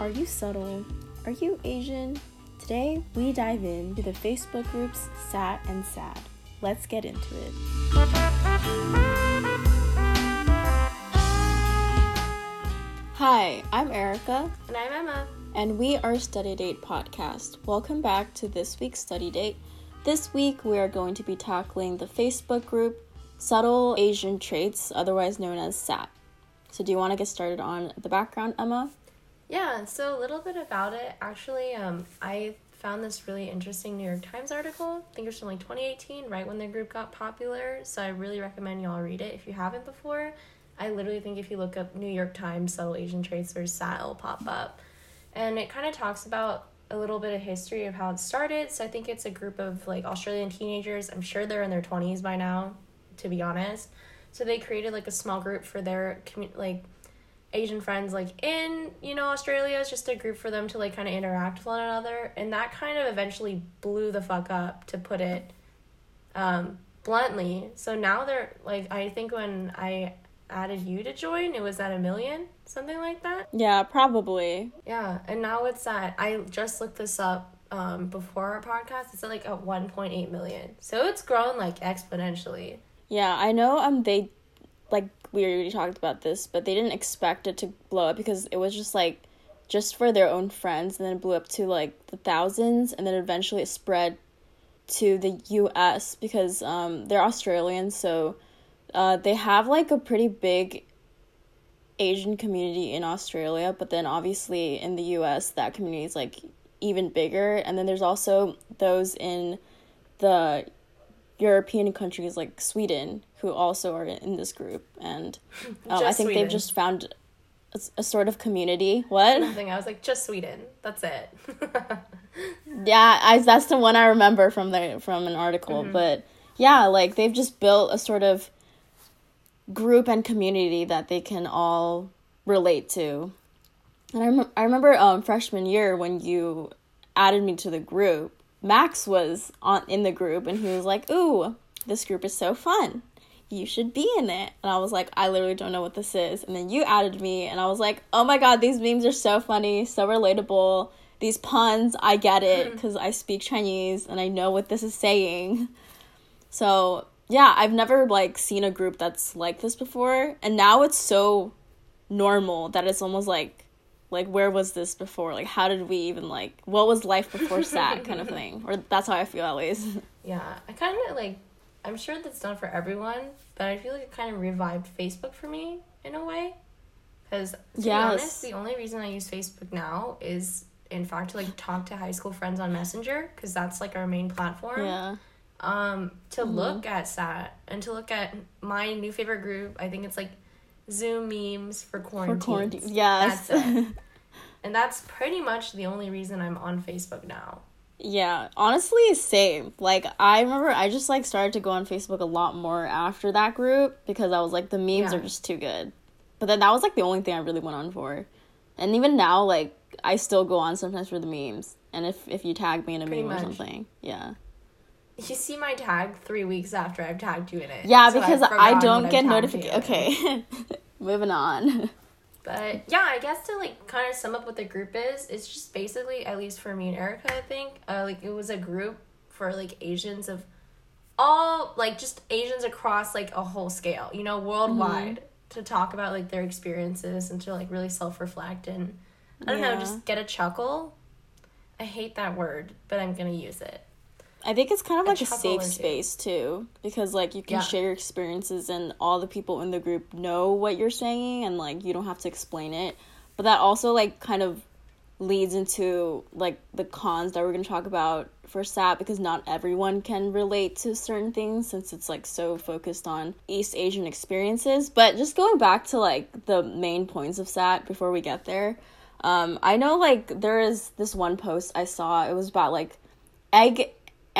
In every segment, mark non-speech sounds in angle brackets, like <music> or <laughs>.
Are you subtle? Are you Asian? Today, we dive into the Facebook groups Sat and Sad. Let's get into it. Hi, I'm Erica, And I'm Emma. and we are Study Date Podcast. Welcome back to this week's Study Date. This week, we are going to be tackling the Facebook group Subtle Asian Traits, otherwise known as SAT. So, do you want to get started on the background, Emma? Yeah, so a little bit about it. Actually, um, I found this really interesting New York Times article. I think it was from like 2018, right when the group got popular. So I really recommend y'all read it if you haven't before. I literally think if you look up New York Times subtle Asian traits or SAT, it'll pop up. And it kind of talks about a little bit of history of how it started. So I think it's a group of like Australian teenagers. I'm sure they're in their 20s by now, to be honest. So they created like a small group for their community, like Asian friends like in, you know, Australia. It's just a group for them to like kind of interact with one another. And that kind of eventually blew the fuck up to put it um bluntly. So now they're like I think when I added you to join, it was at a million, something like that. Yeah, probably. Yeah, and now it's at I just looked this up um before our podcast. It's at like at 1.8 million. So it's grown like exponentially. Yeah, I know um they like we already talked about this, but they didn't expect it to blow up because it was just like just for their own friends and then it blew up to like the thousands and then eventually it spread to the US because um they're Australian, so uh they have like a pretty big Asian community in Australia, but then obviously in the US that community is like even bigger and then there's also those in the European countries like Sweden who also are in this group, and um, I think Sweden. they've just found a, a sort of community. What? Nothing. I was like just Sweden. That's it. <laughs> yeah, I that's the one I remember from the from an article. But yeah, like they've just built a sort of group and community that they can all relate to. And I, rem- I remember um, freshman year when you added me to the group, Max was on in the group and he was like, "Ooh, this group is so fun. You should be in it." And I was like, "I literally don't know what this is." And then you added me and I was like, "Oh my god, these memes are so funny, so relatable. These puns, I get it <laughs> cuz I speak Chinese and I know what this is saying." So, yeah, I've never like seen a group that's like this before, and now it's so normal that it's almost like like where was this before? Like how did we even like what was life before SAT kind of <laughs> thing? Or that's how I feel at least. Yeah, I kind of like. I'm sure that's not for everyone, but I feel like it kind of revived Facebook for me in a way. Because to be honest, the only reason I use Facebook now is, in fact, to like talk to high school friends on Messenger, because that's like our main platform. Yeah. Um, to look at SAT and to look at my new favorite group. I think it's like Zoom memes for For quarantine. quarantine. Yes. That's it. <laughs> and that's pretty much the only reason I'm on Facebook now. Yeah, honestly, same. Like I remember I just like started to go on Facebook a lot more after that group because I was like the memes Yeah. are just too good. But then that was like the only thing I really went on for. And even now like I still go on sometimes for the memes. And if if you tag me in a Pretty meme much. or something. Yeah. You see my tag three weeks after I've tagged you in it. Yeah, So because I don't get I've tagged you notifications. Okay. <laughs> Moving on. But yeah, I guess to like kind of sum up what the group is, it's just basically, at least for me and Erica, I think, uh, like it was a group for like Asians of all like just Asians across like a whole scale, you know, worldwide, to talk about like their experiences and to like really self reflect and I don't know, just get a chuckle. I hate that word, but I'm gonna use it. I think it's kind of like a chuckle safe space too, because like you can Yeah. share your experiences and all the people in the group know what you're saying and like you don't have to explain it. But that also like kind of leads into like the cons that we're going to talk about for SAT because not everyone can relate to certain things since it's like so focused on East Asian experiences. But just going back to like the main points of SAT before we get there, um, I know like there is this one post I saw. It was about like egg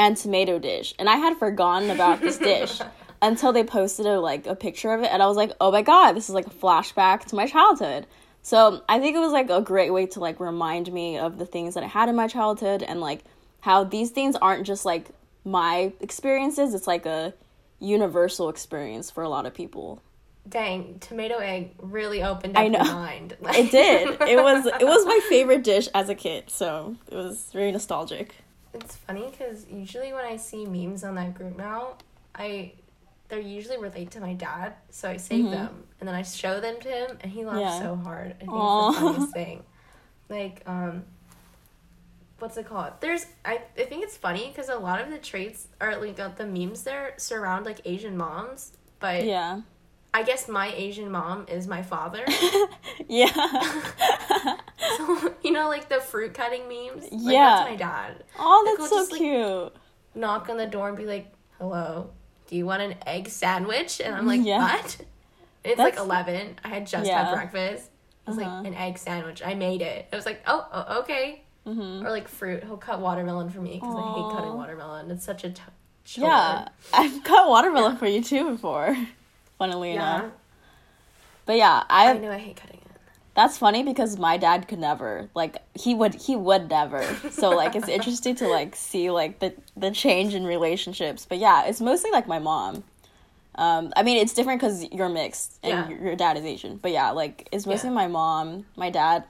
and tomato dish, and I had forgotten about this dish <laughs> until they posted a like a picture of it, and I was like, oh my god, this is like a flashback to my childhood. So I think it was like a great way to like remind me of the things that I had in my childhood and like how these things aren't just like my experiences. It's like a universal experience for a lot of people. dang, tomato egg really opened up I know. mind. It did. It was it was my <laughs> favorite dish as a kid, so it was very nostalgic. It's funny because usually when I see memes on that group now, I they're usually relate to my dad, so I save Mhm. them and then I show them to him, and he laughs Yeah. so hard. I think Aw. it's the funniest thing. Like, um, what's it called? There's I I think it's funny because a lot of the traits are like uh, the memes there surround like Asian moms, but Yeah. I guess my Asian mom is my father. <laughs> Yeah. <laughs> so you know, like the fruit cutting memes. Like, Yeah. that's my dad. oh, that's we'll so just, like, cute. knock on the door and be like, "Hello, do you want an egg sandwich?" And I'm like, Yeah. "What?" It's like eleven. I had just Yeah. had breakfast. I was Uh-huh. like, "An egg sandwich." I made it. I was like, "Oh, oh okay." hmm Or like fruit. He'll cut watermelon for me because I hate cutting watermelon. It's such a t- chore. Yeah, <laughs> I've cut watermelon for you too before. Funnily yeah. enough, but yeah, I I know I hate cutting it. that's funny because my dad could never like he would he would never. So like it's <laughs> interesting to like see like the the change in relationships. But yeah, it's mostly like my mom. Um, I mean it's different because you're mixed and Yeah. your, dad is Asian. But yeah, like it's mostly Yeah. my mom. My dad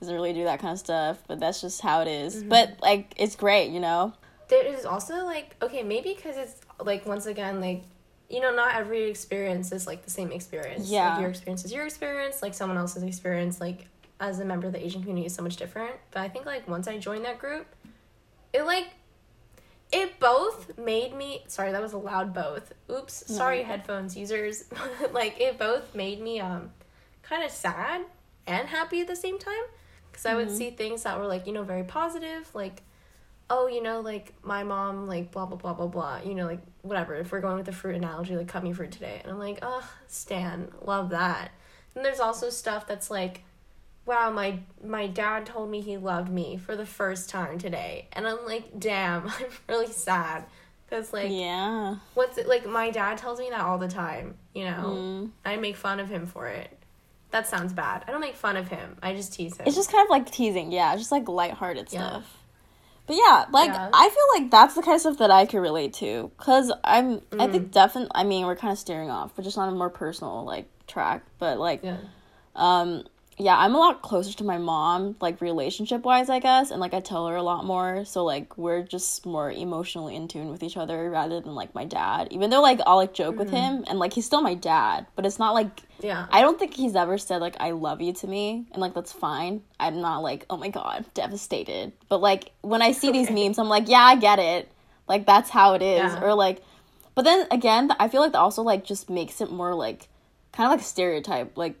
doesn't really do that kind of stuff, but that's just how it is. Mm-hmm. But like it's great, you know. There is also like okay, maybe because it's like once again like you know not every experience is like the same experience. Yeah. like, your experience is your experience. Like someone else's experience, like as a member of the Asian community, is so much different. But I think like once I joined that group, it like it both made me sorry that was a loud both oops sorry No. headphones users <laughs> like it both made me um kind of sad and happy at the same time because i would Mhm. see things that were like you know very positive like oh you know like my mom like blah blah blah blah blah you know like whatever if we're going with the fruit analogy like cut me fruit today. And i'm like oh stan love that. And there's also stuff that's like wow my my dad told me he loved me for the first time today. And i'm like damn <laughs> i'm really sad. Because like yeah. what's it like my dad tells me that all the time you know? Mm. i make fun of him for it. That sounds bad. I don't make fun of him. I just tease him. It's just kind of like teasing, yeah, just like lighthearted Yeah. stuff. But yeah, like Yeah. I feel like that's the kind of stuff that I could relate to, cause I'm I Mm. think definitely. I mean, we're kind of steering off, but just on a more personal like track. But like, yeah um, yeah, I'm a lot closer to my mom, like relationship wise, I guess, and like I tell her a lot more. So like we're just more emotionally in tune with each other rather than like my dad. Even though like I'll like joke with Mm-hmm. him and like he's still my dad, but it's not like yeah I don't think he's ever said like I love you to me and like that's fine. I'm not like, oh my god, devastated. But like when I see these memes, I'm like, yeah, I get it. Like that's how it is. Yeah. Or like but then again, I feel like that also like just makes it more like kind of like a stereotype. Like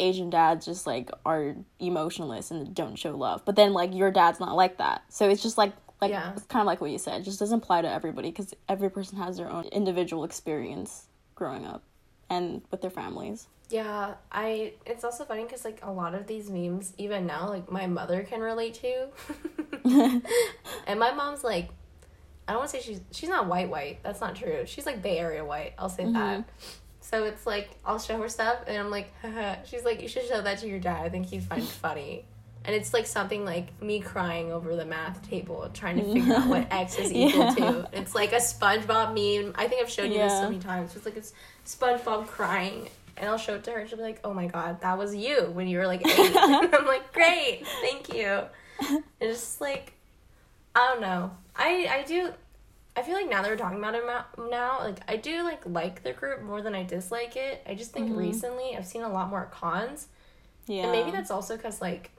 Asian dads just like are emotionless and don't show love. But then like your dad's not like that. So it's just like like Yeah. it's kind of like what you said. It just doesn't apply to everybody because every person has their own individual experience growing up and with their families. Yeah, I. It's also funny because like a lot of these memes, even now, like my mother can relate to, <laughs> and my mom's like, I don't want to say she's she's not white white. That's not true. She's like Bay Area white. I'll say that. Mm-hmm. So it's like I'll show her stuff, and I'm like, Haha. <laughs> she's like, you should show that to your dad. I think he'd find it funny. And it's like something like me crying over the math table, trying to figure out what <laughs> x is equal Yeah. to. It's like a SpongeBob meme. I think I've shown you this so many times. It's like it's SpongeBob crying, and I'll show it to her. She'll be like, "Oh my god, that was you when you were like 8. <laughs> <laughs> I'm like, "Great, thank you." It's just like, I don't know. I I do. I feel like now that we're talking about it now, like I do like like the group more than I dislike it. I just think Mhm. recently I've seen a lot more cons, Yeah. and maybe that's also because like.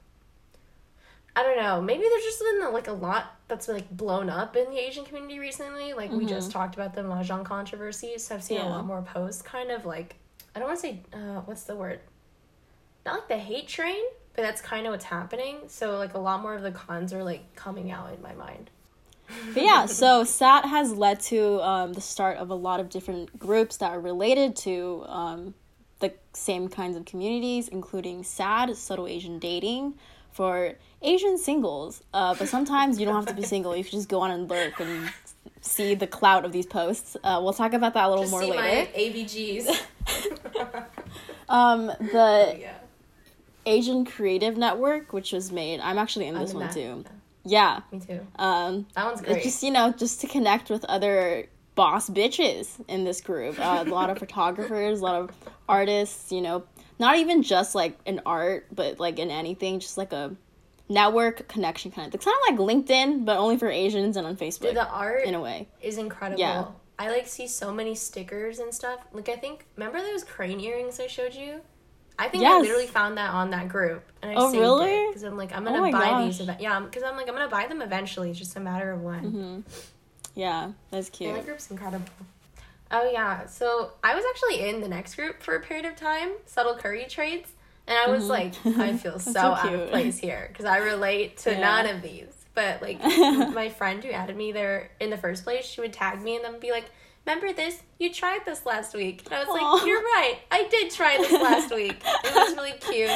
I don't know. Maybe there's just been like a lot that's like blown up in the Asian community recently. Like we just talked about the mahjong controversy, so I've seen a lot more posts. Kind of like I don't want to say uh, what's the word? Not like the hate train, but that's kind of what's happening. So like a lot more of the cons are like coming out in my mind. <laughs> But yeah, so <laughs> SAT has led to um, the start of a lot of different groups that are related to um, the same kinds of communities, including SAD, Subtle Asian Dating, for Asian singles. Uh, but sometimes you don't have to be single, you can just go on and lurk and see the clout of these posts. Uh, we'll talk about that a little Just more later. my ABGs. <laughs> Um, the yeah. Asian Creative Network, which was made, I'm actually in this in one that. too. Yeah. Me too. Um, That one's great. just you know just to connect with other boss bitches in this group. Uh, a lot of <laughs> photographers, a lot of artists. You know, not even just like in art, but like in anything, just like a network connection kind of. It's kind of like LinkedIn, but only for Asians and on Facebook. Dude, the art in a way is incredible. Yeah. I like see so many stickers and stuff. Like I think remember those crane earrings I showed you? I think I literally found that on that group, and I Oh, saved really? Because I'm like I'm Oh gonna my buy these. gosh. Eva- yeah, because I'm like I'm gonna buy them eventually. It's just a matter of when. Mm-hmm. Yeah, that's And cute. the group's incredible. Oh yeah, so I was actually in the next group for a period of time, subtle curry traits, and I was Mhm. like, I <laughs> feel so, so out of place here because I relate to Yeah. none of these. But like <laughs> my friend who added me there in the first place, she would tag me and then be like, "Remember this? You tried this last week." And I was Aw. like, "You're right. I did try this last week. <laughs> It was really cute."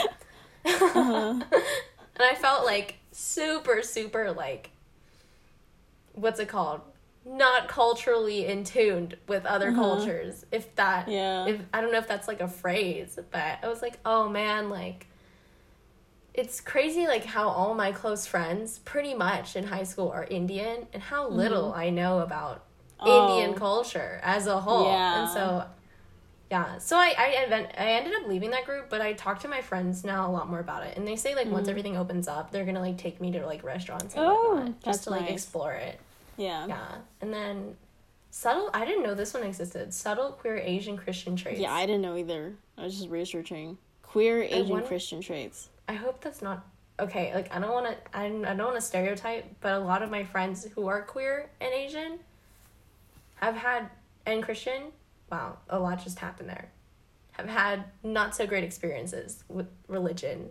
Uh-huh. and I felt like super, super like, what's it called? Not culturally in tuned with other Uh-huh. cultures. If that, Yeah. if I don't know if that's like a phrase, but I was like, oh man, like, it's crazy like how all my close friends pretty much in high school are Indian and how little I know about Indian Mm-hmm. Oh. culture as a whole. Yeah. And so yeah. So I I, I ended up leaving that group, but I talked to my friends now a lot more about it. And they say like once everything opens up, they're going to like take me to like restaurants and Mm-hmm. Oh, whatnot, just to like nice. explore it. Yeah. Yeah. And then subtle I didn't know this one existed. Subtle queer Asian Christian traits. Yeah, I didn't know either. I was just researching queer Asian wonder- Christian traits. I hope that's not okay. Like I don't want to. I I don't want to stereotype, but a lot of my friends who are queer and Asian have had and Christian. Wow, a lot just happened there. Have had not so great experiences with religion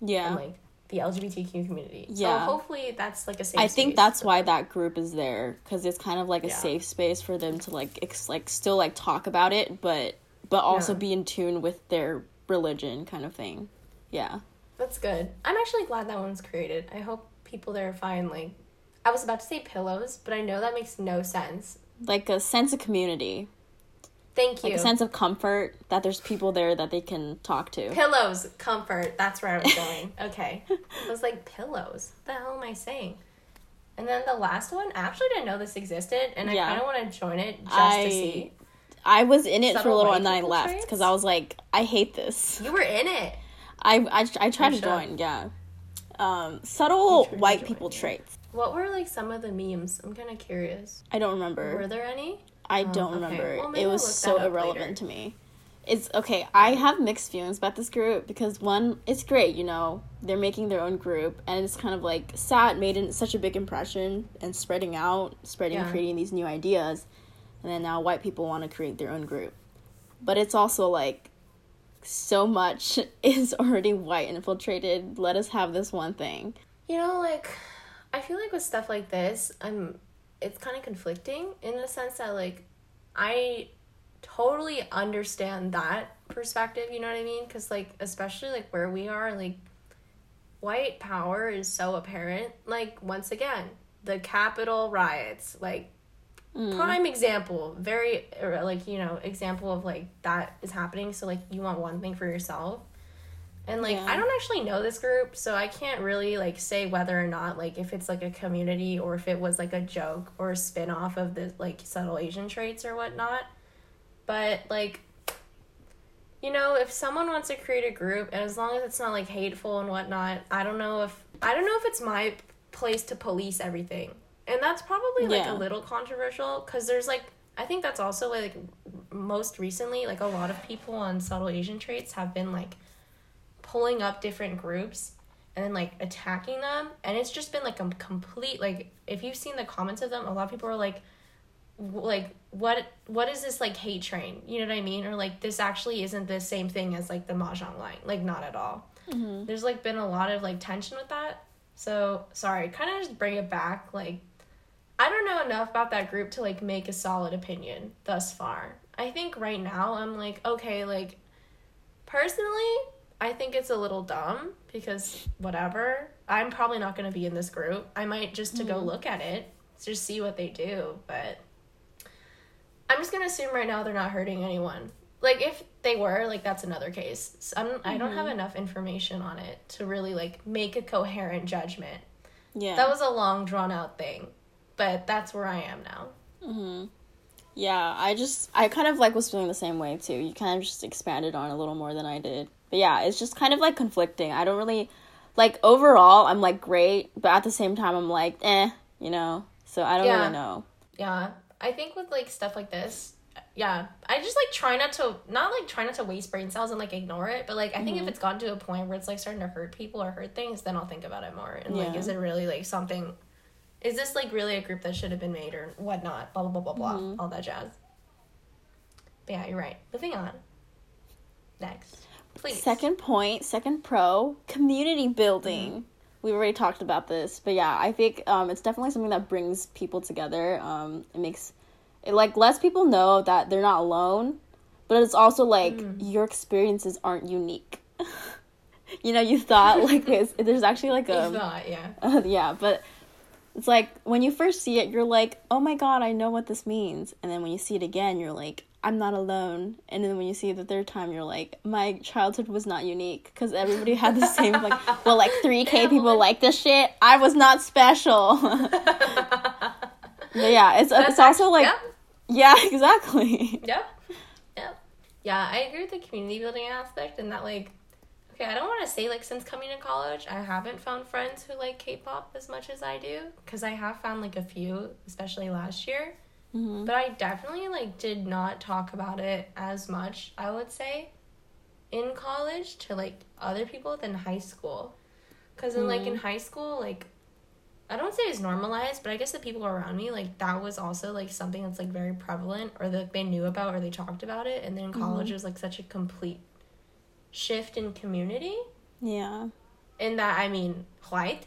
Yeah. and like the LGBTQ community. Yeah. So hopefully that's like a safe. Space. I think that's why them. that group is there because it's kind of like a Yeah. safe space for them to like ex- like still like talk about it, but but also Yeah. be in tune with their religion kind of thing. Yeah. That's good. I'm actually glad that one's created. I hope people there find like. I was about to say pillows, but I know that makes no sense. Like a sense of community, Thank you. like a sense of comfort that there's people there that they can talk to. Pillows, comfort. That's where I was going. <laughs> Okay. I was like, pillows. What the hell am I saying? And then the last one, I actually didn't know this existed, and Yeah. I kind of want to join it just I- to see. I was in it for a little and then I left because I was like, I hate this. You were in it. I I, I tried to join, yeah. Um, subtle You tried to white people traits. What were like some of the memes? I'm kind of curious. I don't remember. Were there any? I Oh, don't okay. remember. Well, it was so irrelevant later. to me. It's okay. I have mixed feelings about this group because one, it's great, you know, they're making their own group, and it's kind of like sad, made in such a big impression and spreading out, spreading, Yeah. creating these new ideas, and then now white people want to create their own group, but it's also like so much <laughs> is already white infiltrated. Let us have this one thing. You know, like I feel like with stuff like this, I'm it's kind of conflicting in the sense that like I totally understand that perspective, you know what I mean? Cuz like especially like where we are, like white power is so apparent. Like once again, the Capitol riots, like Mm. prime example, very er, like, you know, example of like that is happening, so like you want one thing for yourself. And like Yeah. I don't actually know this group, so I can't really like say whether or not like if it's like a community or if it was like a joke or a spin off of the like subtle Asian traits or whatnot. But like you know, if someone wants to create a group and as long as it's not like hateful and whatnot, I don't know if I don't know if it's my place to police everything. And that's probably like Yeah. a little controversial because there's like I think that's also like most recently like a lot of people on subtle Asian traits have been like pulling up different groups and then like attacking them and it's just been like a complete like if you've seen the comments of them a lot of people are like like what what is this like hate train? You know what i mean? Or like this actually isn't the same thing as like the mahjong line. Like not at all. Mm-hmm. There's like been a lot of like tension with that. So sorry kind of just bring it back like i don't know enough about that group to like make a solid opinion thus far. I think right now i'm like okay like personally i think it's a little dumb because whatever. I'm probably not going to be in this group. I might just to go look at it just see what they do but i'm just going to assume right now they're not hurting anyone. Like if they were like that's another case. So I'm, i don't have enough information on it to really like make a coherent judgment. Yeah. that was a long drawn out thing but that's where i am now. Hmm Yeah, I just I kind of like was feeling the same way too. You kind of just expanded on a little more than I did. But yeah, it's just kind of like conflicting. I don't really like overall I'm like great, but at the same time I'm like, eh, you know. So I don't Yeah. really know. Yeah, I think with like stuff like this, yeah, I just like try not to not like try not to waste brain cells and like ignore it, but like I think Mm-hmm. if it's gotten to a point where it's like starting to hurt people or hurt things, then I'll think about it more and like, is it really like something? Is this like really a group that should have been made or whatnot? Blah blah blah blah blah, Mm-hmm. all that jazz. But yeah, you're right. Moving on. Next, please. Second point, second pro, community building. We've already talked about this, but yeah, I think um, it's definitely something that brings people together. Um, it makes it like lets people know that they're not alone, but it's also like your experiences aren't unique. <laughs> you know, you thought <laughs> like it's, there's actually like a thought, yeah. uh, <laughs> yeah, but it's like when you first see it, you're like, oh my god, I know what this means. And then when you see it again, you're like, I'm not alone. And then when you see it the third time, you're like, my childhood was not unique because everybody had the same, like, <laughs> well, like 3K people like this shit. I was not special. <laughs> but yeah, it's, uh, it's also like, Yep. yeah, <laughs> exactly. Yep. Yep. Yeah, I agree with the community building aspect and that like okay, I don't want to say like since coming to college, I haven't found friends who like K-pop as much as I do cuz I have found like a few, especially last year. Mhm. But I definitely like did not talk about it as much, I would say, in college to like other people than high school. Cuz in like in high school, like I don't say it's normalized, but I guess the people around me, like that was also like something that's like very prevalent or that they knew about or they talked about it. And then in college, it was like such a complete shift in community. Yeah. In that, I mean, white.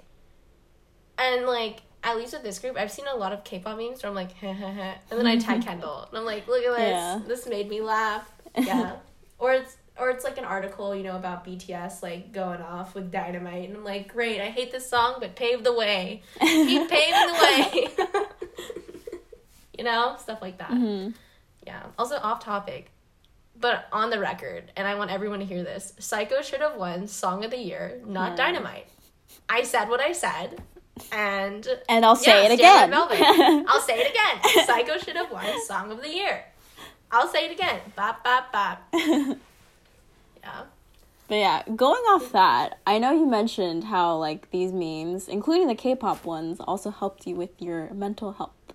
And like, at least with this group, I've seen a lot of K pop memes where I'm like. And then I tag <laughs> Kendall. And I'm like, look at this. Yeah. This made me laugh. Yeah. <laughs> or it's. Or it's like an article, you know, about BTS like going off with Dynamite, and I'm like, great, I hate this song, but pave the way. Keep <laughs> paving the way. you know, stuff like that. Mhm. Yeah. Also off topic, but on the record, and I want everyone to hear this. Psycho should have won Song of the Year, not Yeah. Dynamite. I said what I said, and And I'll say yeah, it again. <laughs> I'll say it again. Psycho should have won Song of the Year. I'll say it again. Bop bop bop. <laughs> Yeah. But yeah, going off that, I know you mentioned how like these memes, including the K-pop ones, also helped you with your mental health. Do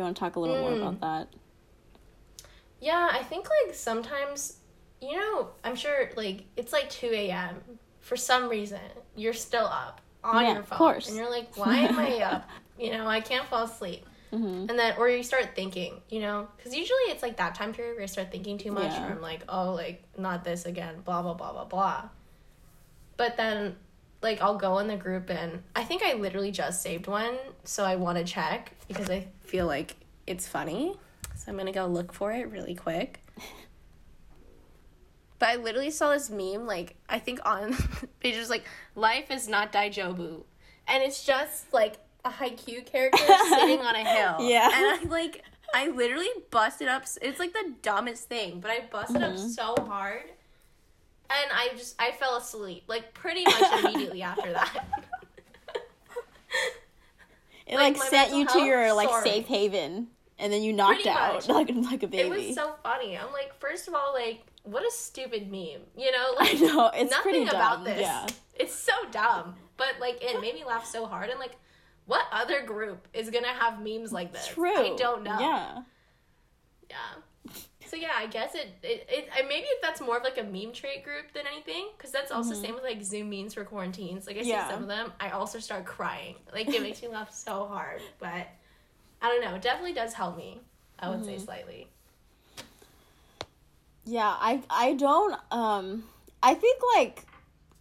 you want to talk a little more Mm. about that? Yeah, I think like sometimes, you know, I'm sure like it's like 2 a.m. For some reason, you're still up on Yeah, your of phone. course. And you're like, why am I up? <laughs> You know, I can't fall asleep. hmm And then, or you start thinking, you know, because usually it's like that time period where you start thinking too much, Yeah. or I'm like, oh, like, not this again, blah, blah, blah, blah, blah. But then, like, I'll go in the group and I think I literally just saved one, so I want to check because I feel like it's funny. So I'm gonna go look for it really quick. But I literally saw this meme, like, I think on <laughs> pages like, life is not Daijobu. And it's just like a Haikyuu character <laughs> sitting on a hill. Yeah. And I like, I literally busted up. It's like the dumbest thing, but I busted up Mhm. so hard. And I just, I fell asleep, like, pretty much <laughs> immediately after that. It Like, like, sent you mental to your like Sorry. safe haven, and then you knocked out like like a baby. It was so funny. I'm like, first of all, like, what a stupid meme. You know, <laughs> like know it's nothing pretty about this. Yeah. It's so dumb. But like it made me laugh so hard and like what other group is gonna have memes like this? True. I don't know. Yeah. Yeah. So yeah, I guess it it, it maybe that's more of like a meme trait group than anything because that's also Mhm. same with like Zoom memes for quarantines. Like I Yeah. see some of them, I also start crying. Like it makes me <laughs> laugh so hard. But I don't know. It definitely does help me. I would say Mhm. slightly. Yeah, I I don't um I think like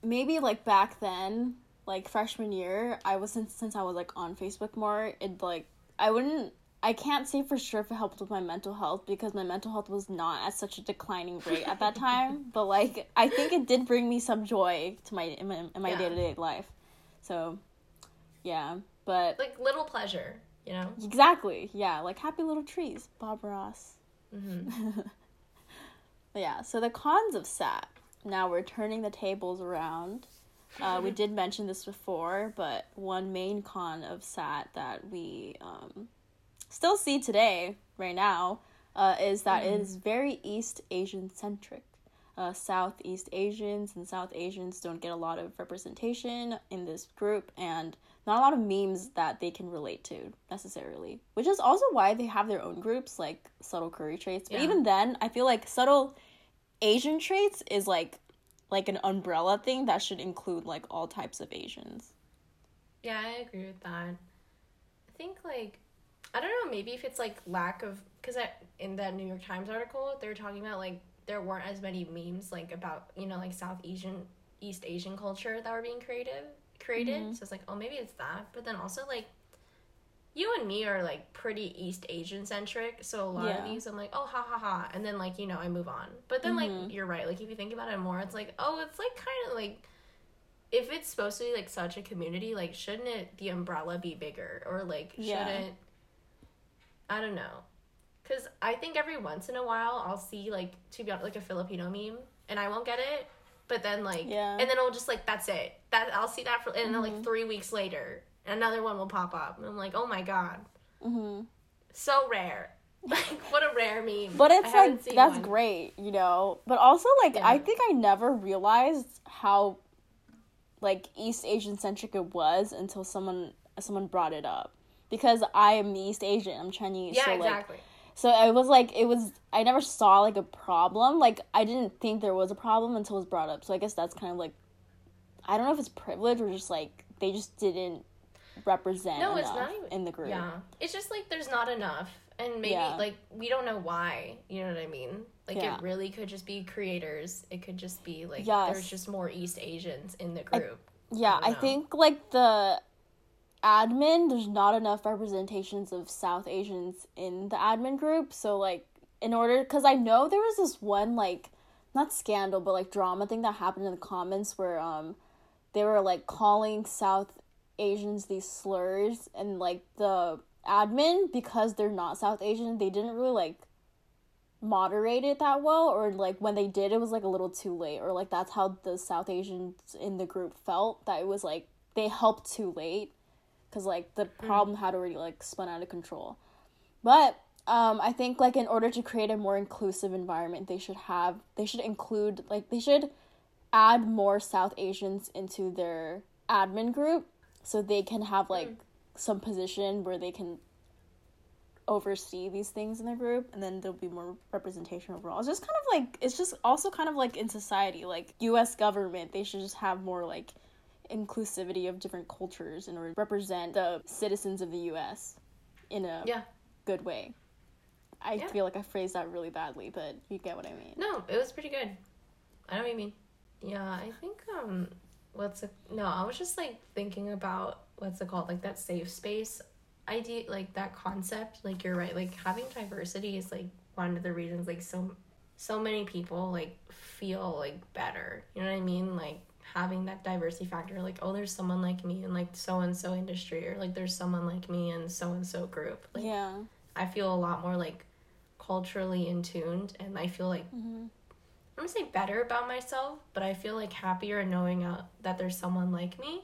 maybe like back then, like freshman year, I was since since I was like on Facebook more, it like I wouldn't I can't say for sure if it helped with my mental health because my mental health was not at such a declining rate at that time, <laughs> but like I think it did bring me some joy to my in my, in my Yeah. day-to-day life. So, yeah, but Like little pleasure, you know. exactly. Yeah, like happy little trees, Bob Ross. hmm <laughs> yeah, so the cons of SAT. Now we're turning the tables around. Uh, we <laughs> did mention this before, but one main con of SAT that we um, still see today, right now, uh, is that it is very East Asian centric. Uh, Southeast Asians and South Asians don't get a lot of representation in this group, and not a lot of memes that they can relate to necessarily. Which is also why they have their own groups like subtle curry traits. But Yeah. even then, I feel like subtle Asian traits is like like an umbrella thing that should include like all types of Asians. Yeah, I agree with that. I think like I don't know, maybe if it's like lack of because in that New York Times article they were talking about like there weren't as many memes like about you know like South Asian East Asian culture that were being created created. Mm-hmm. So it's like oh maybe it's that, but then also like you and me are like pretty East Asian centric, so a lot Yeah. of these I'm like oh ha ha ha, and then like you know I move on. But then like mm-hmm. you're right, like if you think about it more, it's like oh it's like kind of like if it's supposed to be like such a community, like shouldn't it the umbrella be bigger or like Yeah. shouldn't I don't know. Cuz I think every once in a while I'll see like to be honest like a Filipino meme and I won't get it, but then like Yeah. and then it'll just like that's it. That I'll see that for and then like 3 weeks later another one will pop up and I'm like, "Oh my god." Mm-hmm. So rare. <laughs> Like what a rare meme. But it's like that's one. great, you know. But also like Yeah. I think I never realized how like East Asian centric it was until someone someone brought it up. Because I am East Asian, I'm Chinese. Yeah, so like exactly. so it was like it was I never saw like a problem. Like I didn't think there was a problem until it was brought up. So I guess that's kind of like I don't know if it's privilege or just like they just didn't represent No, it's not even in the group. Yeah. It's just like there's not enough. And maybe Yeah. like we don't know why. You know what I mean? Like Yeah. it really could just be creators. It could just be like Yes. there's just more East Asians in the group. Yeah, don't I think like the admin, there's not enough representations of South Asians in the admin group. So like in order cuz I know there was this one like not scandal but like drama thing that happened in the comments where um they were like calling South Asians these slurs and like the admin because they're not South Asian, they didn't really like moderate it that well or like when they did it was like a little too late or like that's how the south asians in the group felt that it was like they helped too late because like the problem had already like spun out of control. But um i think like in order to create a more inclusive environment they should have they should include like they should add more south asians into their admin group so they can have like hmm. some position where they can oversee these things in the group and then there'll be more representation overall. It's just kind of like it's just also kind of like in society, like US government, they should just have more like inclusivity of different cultures in order to represent the citizens of the US in a Yeah. good way. I Yeah. feel like I phrased that really badly, but you get what I mean. No, it was pretty good. I know what you mean. Yeah, I think um what's it no, I was just like thinking about what's it called? Like that safe space idea like that concept. Like you're right, like having diversity is like one of the reasons like so so many people like feel like better. You know what I mean? Like having that diversity factor, like, oh there's someone like me in like so and so industry or like there's someone like me in so and so group. Like Yeah. I feel a lot more like culturally in tuned and I feel like I'm gonna say better about myself, but I feel like happier knowing uh, that there's someone like me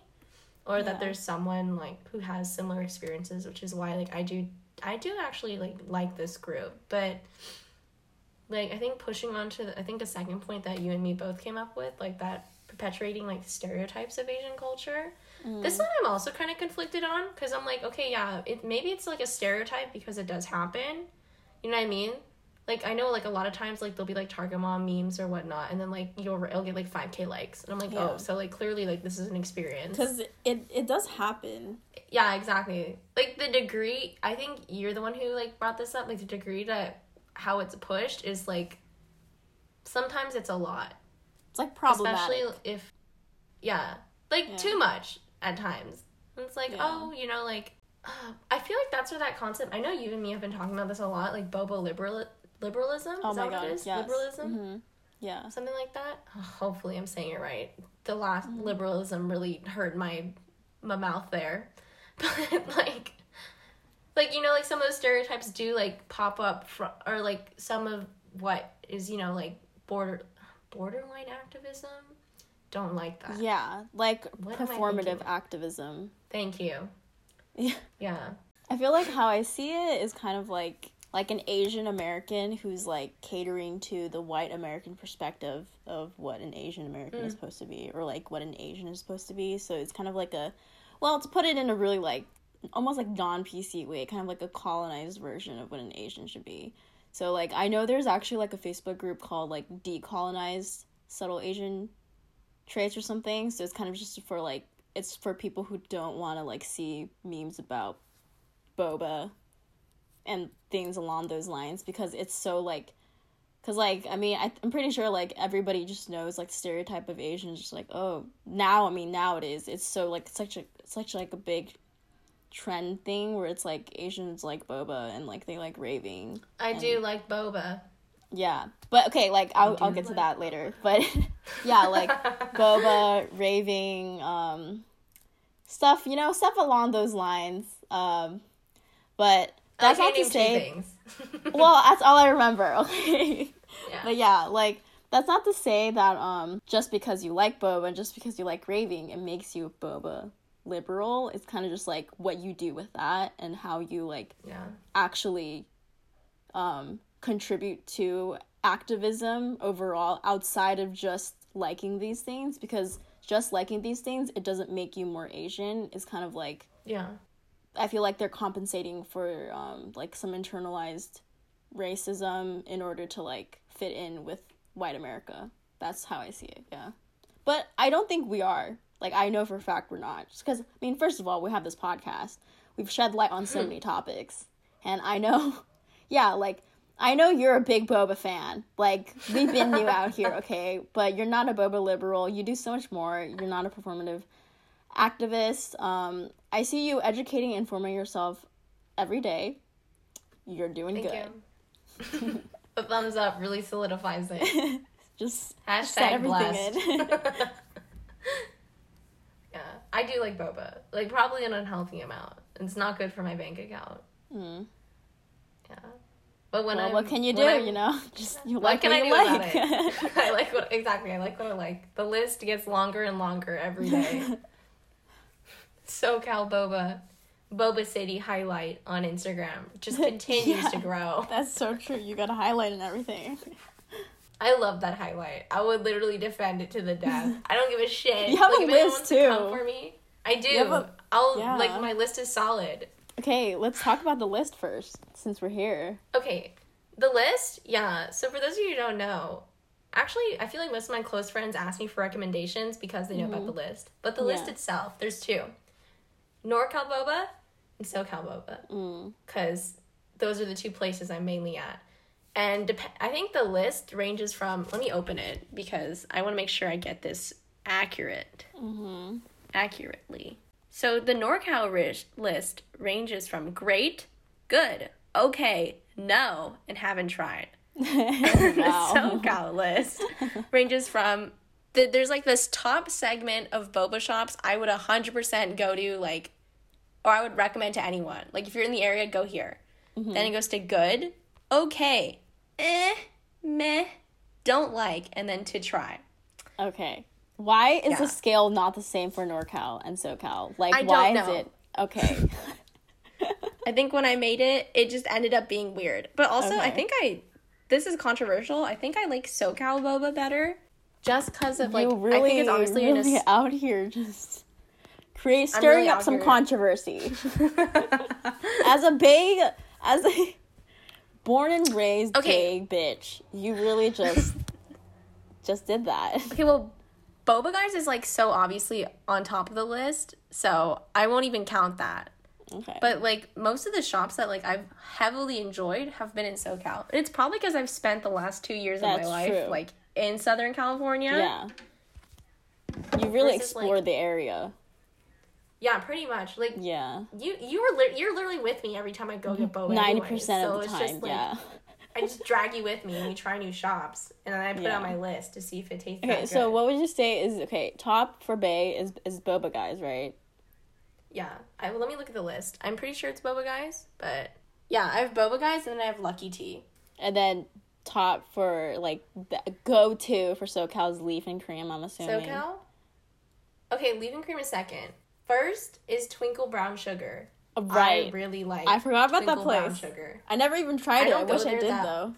or Yeah. that there's someone like who has similar experiences, which is why like I do I do actually like like this group, but like I think pushing on to the, I think a second point that you and me both came up with, like that perpetuating like stereotypes of Asian culture. This one I'm also kind of conflicted on because I'm like, okay, yeah, it maybe it's like a stereotype because it does happen. You know what I mean? Like I know like a lot of times like there'll be like Target mom memes or whatnot, and then like you'll it'll get like five k likes, and I'm like, oh, Yeah. oh, so like clearly like this is an experience. Cuz it it does happen. Yeah, exactly. Like the degree, I think you're the one who like brought this up. Like the degree that how it's pushed is like sometimes it's a lot, It's like problematic. especially if yeah, like Yeah. too much at times. And it's like Yeah. oh, you know, like <sighs> I feel like that's where that concept. I know you and me have been talking about this a lot, like boba liberal liberalism. oh is my that god. what it is? Yes. Liberalism. Mhm. Yeah. something like that. Hopefully, I'm saying it right. The last Mm-hmm. liberalism really hurt my my mouth there, <laughs> but like, like you know, like some of those stereotypes do like pop up from, or like some of what is you know like border borderline activism. Don't like that. Yeah, like What performative activism. Thank you. <laughs> Yeah. Yeah. I feel like how I see it is kind of like like an Asian American who's like catering to the white American perspective of what an Asian American is mm. supposed to be or like what an Asian is supposed to be. So it's kind of like a well, to put it in a really like almost like non PC way, kind of like a colonized version of what an Asian should be. So like I know there's actually like a Facebook group called like decolonized subtle Asian traits or something. So it's kind of just for like it's for people who don't want to like see memes about boba and things along those lines because it's so like because like i mean I, i'm pretty sure like everybody just knows like stereotype of asians just like oh now i mean nowadays it's so like such a such like a big trend thing where it's like asians like boba and like they like raving I do like boba. yeah but okay like i'll, I'll get to like that later but <laughs> yeah like <laughs> boba raving um stuff you know stuff along those lines um but that's not to say things. <laughs> well that's all i remember <laughs> okay yeah. but yeah like that's not to say that um just because you like boba and just because you like raving it makes you boba liberal it's kind of just like what you do with that and how you like yeah. actually um, contribute to activism overall outside of just liking these things because just liking these things it doesn't make you more asian it's kind of like Yeah. I feel like they're compensating for um, like some internalized racism in order to like fit in with white america. That's how i see it yeah. But i don't think we are. Like i know for a fact we're not. Just because i mean first of all we have this podcast. We've shed light on so many topics. And i know <laughs> yeah like i know you're a big boba fan. Like we've been new out here <laughs> okay? But you're not a boba liberal. You do so much more. You're not a performative activist. Um i see you educating and informing yourself every day you're doing Thank good you. <laughs> a thumbs up really solidifies it. <laughs> just Hashtag set everything blessed. in <laughs> Yeah. I do like boba. Like probably an unhealthy amount. It's not good for my bank account. Hmm. Yeah. But when well, I what can you do I'm- you know just you What like can what I you do like about it? I like what exactly. I like what I like. The list gets longer and longer every day. SoCal Boba, Boba City highlight on Instagram just <laughs> continues Yeah. to grow. that's so true you got a highlight and everything I love that highlight. I would literally defend it to the death. <laughs> I don't give a shit. You have like, a list, wants to too. for me, I do. I'll yeah. like my list is solid. okay let's talk about the list first since we're here Okay, the list, yeah. So for those of you who don't know, actually, I feel like most of my close friends ask me for recommendations because they know about the list. But the list Mm-hmm. Itself, there's two: NorCal Boba and SoCal Boba, mm. because those are the two places I'm mainly at. And dep- I think the list ranges from. Let me open it because I want to make sure I get this accurate, mm-hmm. accurately. So the NorCal ri- list ranges from great, good, okay, no, and haven't tried. wow. The SoCal list <laughs> ranges from the, there's like this top segment of boba shops I would 100% go to like or I would recommend to anyone. Like if you're in the area, go here. Mm-hmm. Then it goes to good, okay, eh, meh, don't like, and then to try. okay why is Yeah. the scale not the same for norcal and socal like I why is it <laughs> okay I think when I made it, it just ended up being weird. But also, I think I this is controversial. I think I like SoCal boba better, just because of like you really, I think it's obviously really s- <laughs> out here just create stirring really up some here. controversy. <laughs> as a big, as a born and raised Okay. big bitch, you really just <laughs> just did that. Okay, well, Boba Guys is like so obviously on top of the list, so I won't even count that. Okay, But like most of the shops that like I've heavily enjoyed have been in SoCal. And it's probably because I've spent the last two years of my life true. like in Southern California. yeah, you really Versus, like- explored the area. Yeah, pretty much. Like Yeah, you, you were li- you're literally with me every time I go get boba. ninety anyway, percent so of the it's time. just, like, yeah. I just drag you with me and we try new shops, and then I put it on my list to see if it tastes. Okay, so what would you say is okay? Top for Bay is is Boba Guys, right? Yeah, I let me look at the list. I'm pretty sure it's Boba Guys, but yeah, I have Boba Guys and then I have Lucky Tea. And then top for like the go to for SoCal's Leaf and Cream. I'm assuming. SoCal. Okay, leaf and cream is second. First is Twinkle Brown Sugar. Right. I really like. I forgot about that Twinkle Brown place. Sugar. I never even tried I it. I wish I did that- though.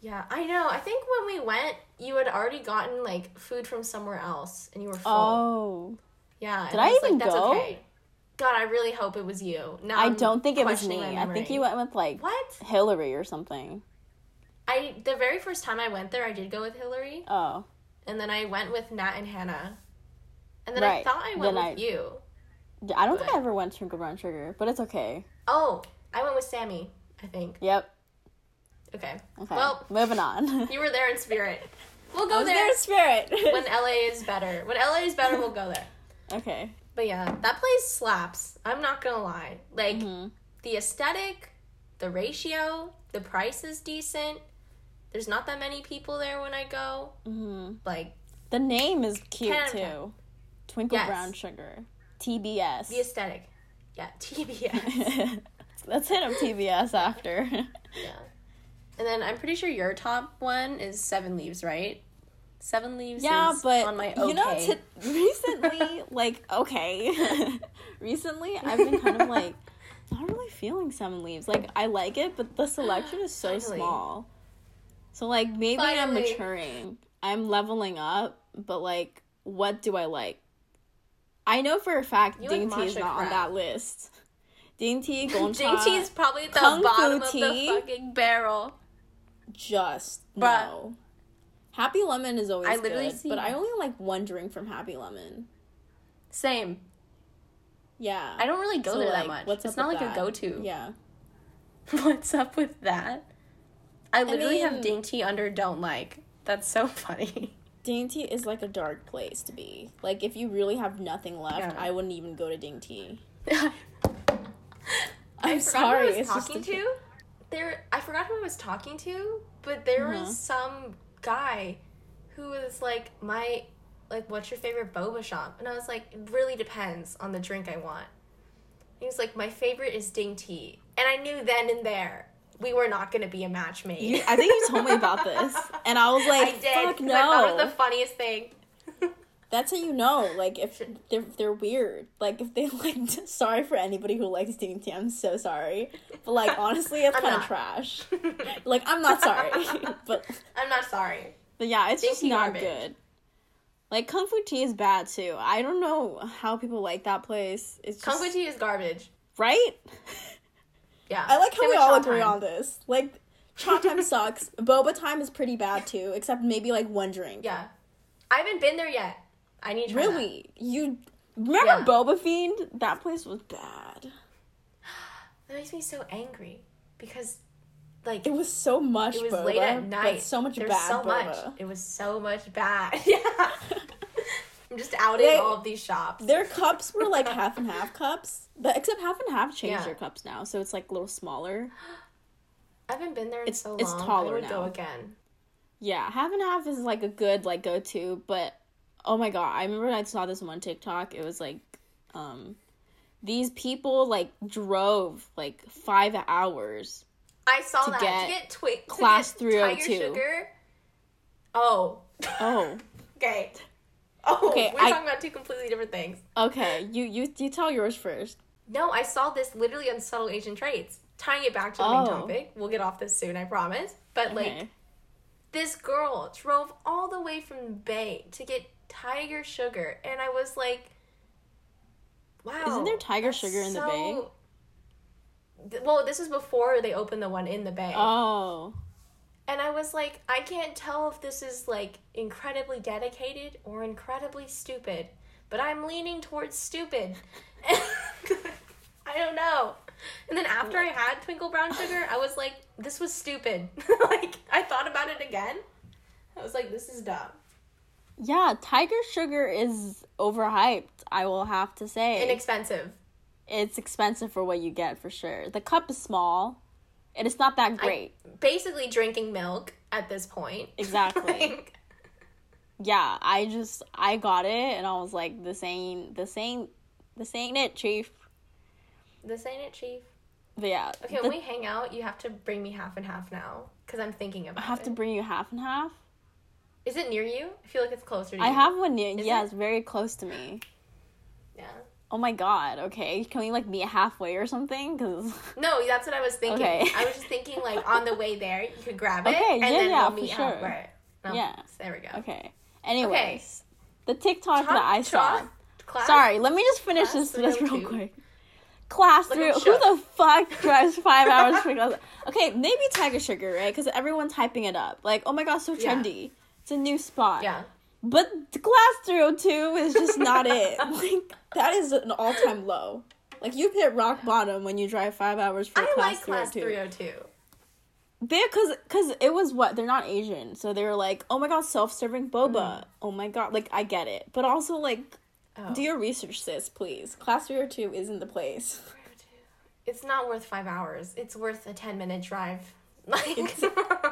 Yeah, I know. I think when we went, you had already gotten like food from somewhere else, and you were full. Oh. yeah. Did I was even like, That's go? okay. God, I really hope it was you. Now I I'm don't think it was me. I think you went with like What? Hillary or something. I the very first time I went there, I did go with Hillary, Oh. and then I went with Nat and Hannah, and then Right. I thought I went Then with I- you. I don't think I ever went to Twinkle Brown Sugar, but it's okay. Oh, I went with Sammy. I think. Yep. Okay. Okay. Well, moving on. <laughs> you were there in spirit. We'll go there there in spirit. <laughs> when LA is better. When LA is better, we'll go there. okay. But yeah, that place slaps. I'm not gonna lie. Like Mhm. the aesthetic, the ratio, the price is decent. There's not that many people there when I go. hmm Like The name is cute too. Twinkle Yes. Brown Sugar. TBS. the aesthetic. Yeah, <laughs> TBS. <laughs> Let's hit up TBS <laughs> after. yeah. And then I'm pretty sure your top one is Seven Leaves, right? Seven Leaves yeah, is but on my okay. you know, t- recently, like okay, recently I've been kind of like not really feeling Seven Leaves. Like I like it, but the selection <gasps> is so Finally. small. So like maybe I'm maturing. I'm leveling up, but like, what do I like? I know for a fact You like Dainty is not on that list. Dainty, <laughs> Golden Dainty is probably at the Kung Fu bottom of tea. the fucking barrel. just Bruh. no. Happy Lemon is always I literally good, see- but I only like one drink from Happy Lemon. Same. Yeah, I don't really go So, there like, that much. what's it's not like that? a go-to. Yeah, <laughs> What's up with that? I literally have mean- dainty under don't like. That's so <laughs> funny. Dainty is like a dark place to be. Like if you really have nothing left, Yeah. I wouldn't even go to Dainty. <laughs> I I'm forgot sorry, who I was it's just talking a- to. There, I forgot who I was talking to, but there Uh-huh. was some guy who was like, "My, like, what's your favorite boba shop?" And I was like, "It really depends on the drink I want." He was like, "My favorite is dainty," and I knew then and there we were not going to be a match made. You, I think you told me about this, and I was <laughs> like, I did. "Fuck 'cause I thought it was the funniest thing. <laughs> That's how you know. Like if they're they're weird. Like if they <laughs> like. Sorry for anybody who likes Dainty. I'm so sorry, but like honestly, it's kind of trash. Like I'm not sorry, but I'm not sorry. But yeah, it's just not garbage. good. Like Kung Fu Tea is bad too. I don't know how people like that place. It's just, Kung Fu tea is garbage. right? Yeah. I like how Same we all agree Time. on this. Like Chatime <laughs> sucks. Boba Time is pretty bad too, except maybe like one drink. Yeah. I haven't been there yet. I need to try that. Really? You remember Yeah. Boba Fiend? That place was bad. <gasps> That makes me so angry because, like, It was so much it was boba, late at night. so much There's bad so boba. much. It was so much bad. <laughs> <laughs> Yeah. I'm just outing They- all of these shops. Their cups were like <laughs> half and half cups, but except half and half changed Yeah. their cups now, so it's like a little smaller. I haven't been there in It's- so long. it's I taller would go again. Yeah, half and half is like a good like go to, but oh my god, I remember I saw this one TikTok. It was like, um, these people like drove like five hours. I saw To that. get to get twi- class get 302. Tiger. Oh. Oh, <laughs> okay. Oh, Okay, we're I- talking about two completely different things. okay. You you you tell yours first. No, I saw this literally on subtle Asian traits. Tying it back to the main Oh. topic. We'll get off this soon, I promise. But like Okay. this girl drove all the way from Bay to get Tiger Sugar, and I was like, "Wow!" Isn't there Tiger Sugar in the Bay? Well, this is before they opened the one in the Bay, Oh, and I was like, I can't tell if this is like incredibly dedicated or incredibly stupid, but I'm leaning towards stupid. <laughs> I don't know. And then after I had Twinkle Brown Sugar, I was like, this was stupid. <laughs> like, I thought about it again. I was like, this is dumb. yeah. Tiger Sugar is overhyped. I will have to say. Inexpensive. it's expensive for what you get for sure. The cup is small, and it's not that great. Basically drinking milk at this point. <laughs> Exactly. Like, yeah, I just I got it and I was like, this ain't this ain't this ain't it, Chief. this ain't it, Chief. But yeah, Okay, the- when we hang out, you have to bring me half and half now. Because I'm thinking I about have it. to bring you half and half. Is it near you? I feel like it's closer to you. I you. have one near. Is yeah, it? it's very close to me. Yeah. Oh my god. Okay, can we like meet halfway or something? Because <laughs> No, that's what I was thinking. Okay. I was just thinking like on the way there, you could grab it Okay, and yeah, then yeah, we'll meet for sure. halfway. No, Yeah. there we go. okay. Anyways, the TikTok that I saw. class? Sorry, let me just finish Class this this real 302. quick. Class through. Who the fuck drives five hours <laughs> for class? Okay, maybe Tiger Sugar, right? Because everyone's hyping it up. Like, oh my god, so Yeah. trendy. It's a new spot. Yeah. But the Class 302 is just not it. <laughs> Like, that is an all time low. Like, you've hit rock bottom when you drive five hours for I Class like class 302. 302. Because cause it was what? They're not Asian. So they were like, oh my god, self serving boba. Mm. Oh my god. Like, I get it. But also, like, Oh. do your research, sis, please. Class 302 isn't the place. It's not worth five hours. It's worth a 10 minute drive. <laughs> Like,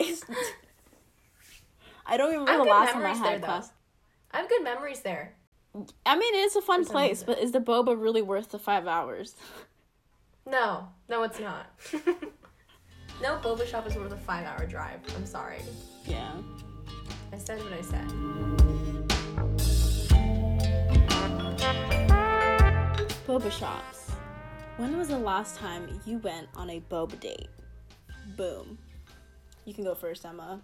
It's, I don't even I remember the last time I had there, though. class. I have good memories there. I mean, it's a fun place, but is the boba really worth the five hours? <laughs> No, no, it's not. <laughs> no boba shop is worth a five hour drive. I'm sorry. Yeah. I said what I said. Boba shops. When was the last time you went on a boba date? Boom. You can go first, Emma.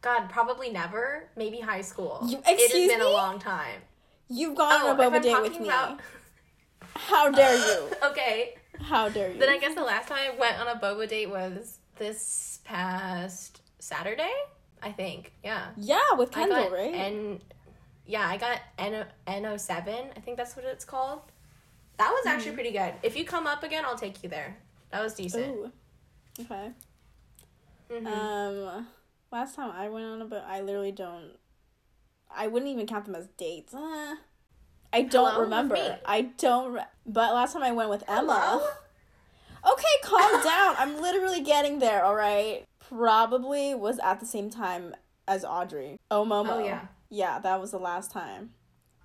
God, probably never. Maybe high school. You- it has been me? a long time. You've gone Oh, on a boba date with me. about- <laughs> How dare you? <laughs> okay. How dare you? Then I guess the last time I went on a boba date was this past Saturday. I think. Yeah. yeah, with Kendall, right? N, yeah, I got N N 7 I think that's what it's called. That was Mm-hmm. actually pretty good. If you come up again, I'll take you there. That was decent. Ooh. Okay. Mhm. Um, last time I went on a boat, I literally don't. I wouldn't even count them as dates. Uh, I don't Hello, remember. I don't. Re- but last time I went with Emma. Hello? Okay, calm <laughs> down. I'm literally getting there. All right. Probably was at the same time as Audrey. Oh Momo. Oh, yeah. Yeah, that was the last time.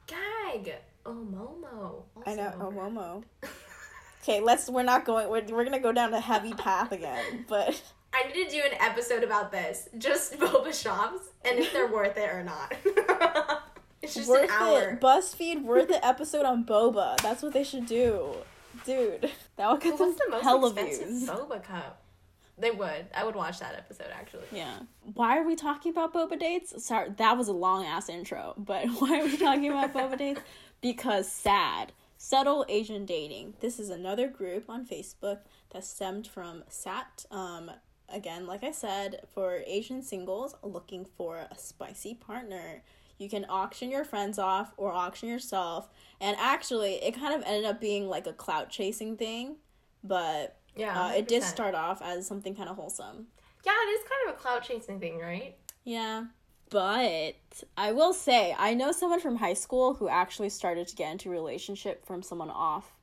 Gag. Oh Momo. I know. Oh Also- Momo. <laughs> Okay, let's. We're not going. We're, we're gonna go down a heavy path again. But I need to do an episode about this. Just <laughs> boba shops and if they're worth it or not. <laughs> it's just worth an hour. it. BuzzFeed worth it episode on boba. That's what they should do, dude. That would get What's some the most hella expensive views. boba cup? They would. I would watch that episode actually. Yeah. Why are we talking about boba dates? Sorry, that was a long ass intro. But <laughs> why are we talking about boba dates? Because sad. Subtle Asian dating. This is another group on Facebook that stemmed from SAT. Um, again, like I said, for Asian singles looking for a spicy partner. You can auction your friends off or auction yourself. And actually, it kind of ended up being like a clout chasing thing. But Yeah. uh, it did start off as something kind of wholesome. Yeah, it is kind of a clout chasing thing, right? Yeah. But I will say, I know someone from high school who actually started to get into a relationship from someone off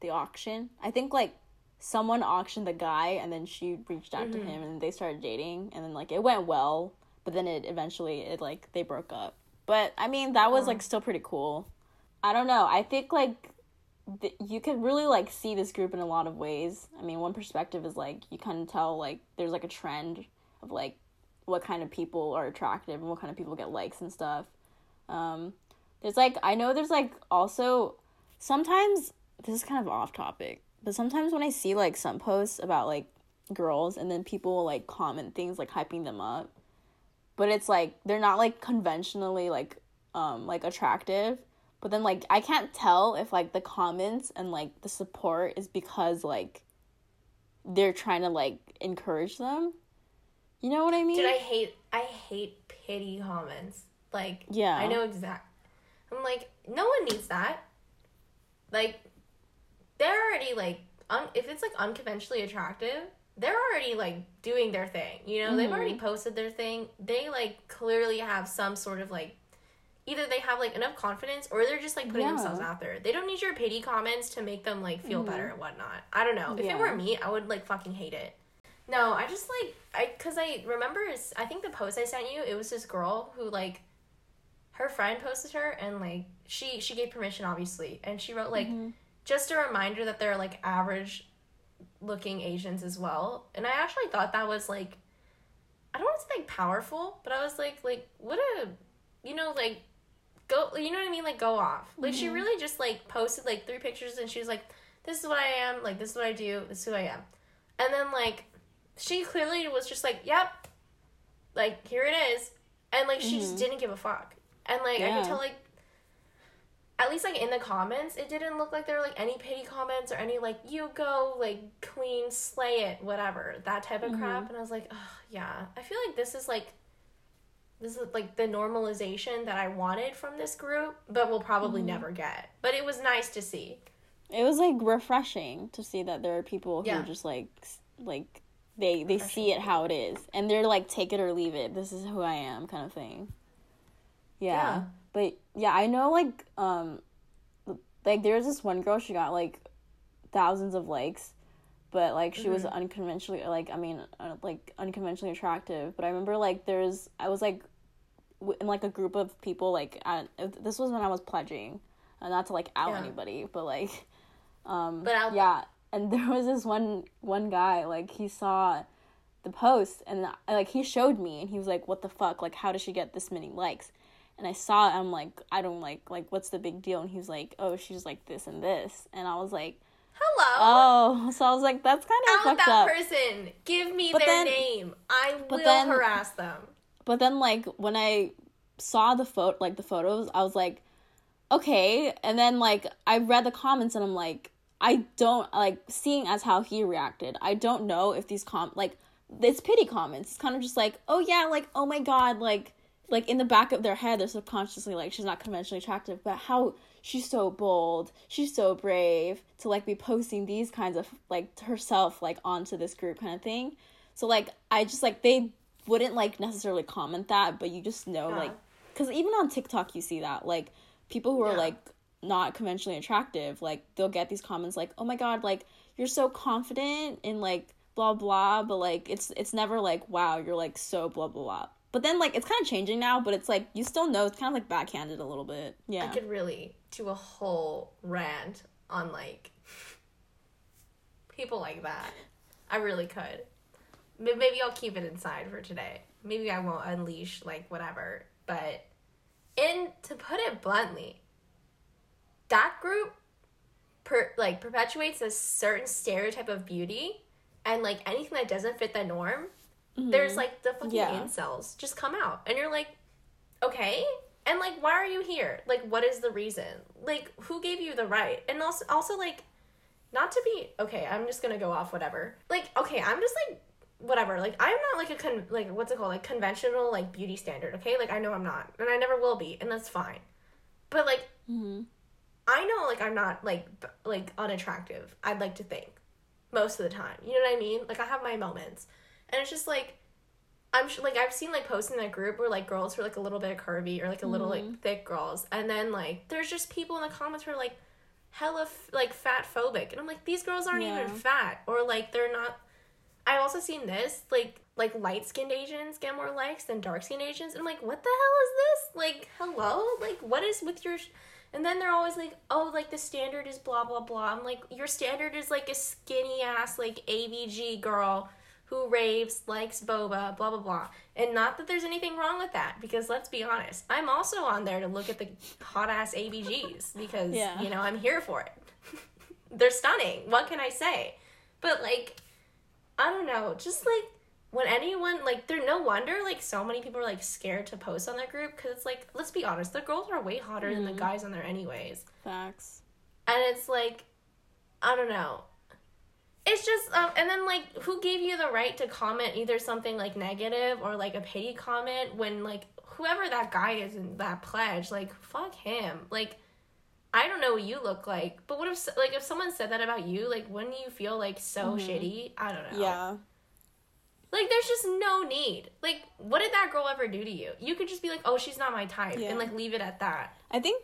the auction. I think like someone auctioned the guy and then she reached out to him and they started dating and then like it went well, but then it eventually it like they broke up. But I mean, that was like still pretty cool. I don't know. I think like th- you could really like see this group in a lot of ways. I mean, one perspective is like you kind of tell like there's like a trend of like what kind of people are attractive and what kind of people get likes and stuff. Um, there's like I know there's like also sometimes this is kind of off topic, but sometimes when I see like some posts about like girls and then people like comment things like hyping them up, but it's like they're not like conventionally like um like attractive. But then like I can't tell if like the comments and like the support is because like they're trying to like encourage them. You know what I mean? Dude, I hate I hate pity comments. Like Yeah. I know exact. I'm like, no one needs that. Like, they're already like, un- if it's like unconventionally attractive, they're already like doing their thing. You know, they've already mm-hmm. posted their thing. They like clearly have some sort of like, either they have like enough confidence or they're just like putting Yeah. themselves out there. They don't need your pity comments to make them like feel better mm-hmm. and whatnot. I don't know. If Yeah. it were me, I would like fucking hate it. No, I just like I because I remember i think the post I sent you it was this girl who like her friend posted her and like she she gave permission obviously and she wrote like mm-hmm. Just a reminder that they're like average looking Asians as well and I actually thought that was like I don't want to say like powerful but I was like like what a you know like go you know what I mean? Like go off. Like she mm-hmm. really just like posted like three pictures and she was like, This is what I am, like this is what I do, this is who I am. And then like she clearly was just like, Yep, like here it is. And like she just mm-hmm. didn't give a fuck. And like I could tell like at least like in the comments, it didn't look like there were like any pity comments or any like you go like queen slay it whatever that type of crap. Mm-hmm. And I was like, oh yeah, I feel like this is like this is like the normalization that I wanted from this group, but we'll probably mm-hmm. never get. But it was nice to see. It was like refreshing to see that there are people who Yeah. just like like they they see it how it is and they're like take it or leave it. This is who I am kind of thing. Yeah. Yeah. But yeah, I know like um like there's this one girl she got like thousands of likes but like she was unconventionally like I mean uh, like unconventionally attractive. But I remember like there's I was like w- in like a group of people like at, this was when I was pledging. Uh, not to like out Yeah. anybody but like <laughs> um But I'll- yeah. And <laughs> there was this one one guy like he saw the post and like he showed me and he was like what the fuck? Like how does she get this many likes and I saw it I'm like I don't like like what's the big deal and he was like oh she's like this and this and I was like Hello. oh <laughs> so I was like that's kind of fucked that up person. Give me But their then- name. I will then- harass them. But then like when I saw the photo like the photos, I was like, okay. And then like I read the comments and I'm like, I don't like seeing as how he reacted. I don't know if these com like it's pity comments. It's kind of just like, oh yeah, like oh my god, like like in the back of their head they're subconsciously like she's not conventionally attractive, but how she's so bold, she's so brave to like be posting these kinds of like herself like onto this group kind of thing. So like I just like they wouldn't like necessarily comment that, but you just know Yeah. like because even on TikTok you see that like people who are Yeah. like not conventionally attractive like they'll get these comments like oh my god like you're so confident in like blah blah but like it's it's never like wow you're like so blah blah blah but then like it's kind of changing now but it's like you still know it's kind of like backhanded a little bit yeah I could really do a whole rant on like people like that. I really could. Maybe I'll keep it inside for today. Maybe I won't unleash like whatever. But in to put it bluntly, that group per like perpetuates a certain stereotype of beauty and like anything that doesn't fit the norm. There's mm-hmm. like the fucking Yeah. incels just come out and you're like, okay? And like why are you here? Like what is the reason? Like who gave you the right? And also also like not to be okay i'm just gonna go off whatever. Like okay i'm just like whatever. Like i'm not like a con like what's it called? Like conventional like beauty standard okay? Like i know i'm not and i never will be and that's fine. But like mm-hmm. i know like i'm not like b- like unattractive i'd like to think most of the time. You know what i mean? Like i have my moments and it's just like I'm sure, like I've seen like posts in that group where like girls who are like a little bit curvy or like a little like mm-hmm. thick girls, and then like there's just people in the comments who are like hella f- like fat phobic, and I'm like these girls aren't Yeah. even fat or like they're not. I've also seen this like like light skinned Asians get more likes than dark skinned Asians, and I'm like what the hell is this? Like hello, like what is with your. Sh-? And then they're always like, oh, like the standard is blah blah blah. I'm like, your standard is like a skinny ass like ABG girl who raves, likes boba, blah blah blah. And not that there's anything wrong with that, because let's be honest, I'm also on there to look at the hot ass ABGs because Yeah. you know I'm here for it. <laughs> They're stunning. What can I say? But like, I don't know, just like when anyone like, they're no wonder like so many people are like scared to post on that group because it's like, let's be honest, the girls are way hotter than the mm-hmm. guys on there anyways facts and it's like i don't know it's just um and then like who gave you the right to comment either something like negative or like a pity comment when like whoever that guy is in that pledge like fuck him. Like i don't know what you look like but what if like if someone said that about you like wouldn't you feel like so shitty? I don't know. Yeah. Like there's just no need. Like what did that girl ever do to you? You could just be like oh she's not my type Yeah. and like leave it at that. I think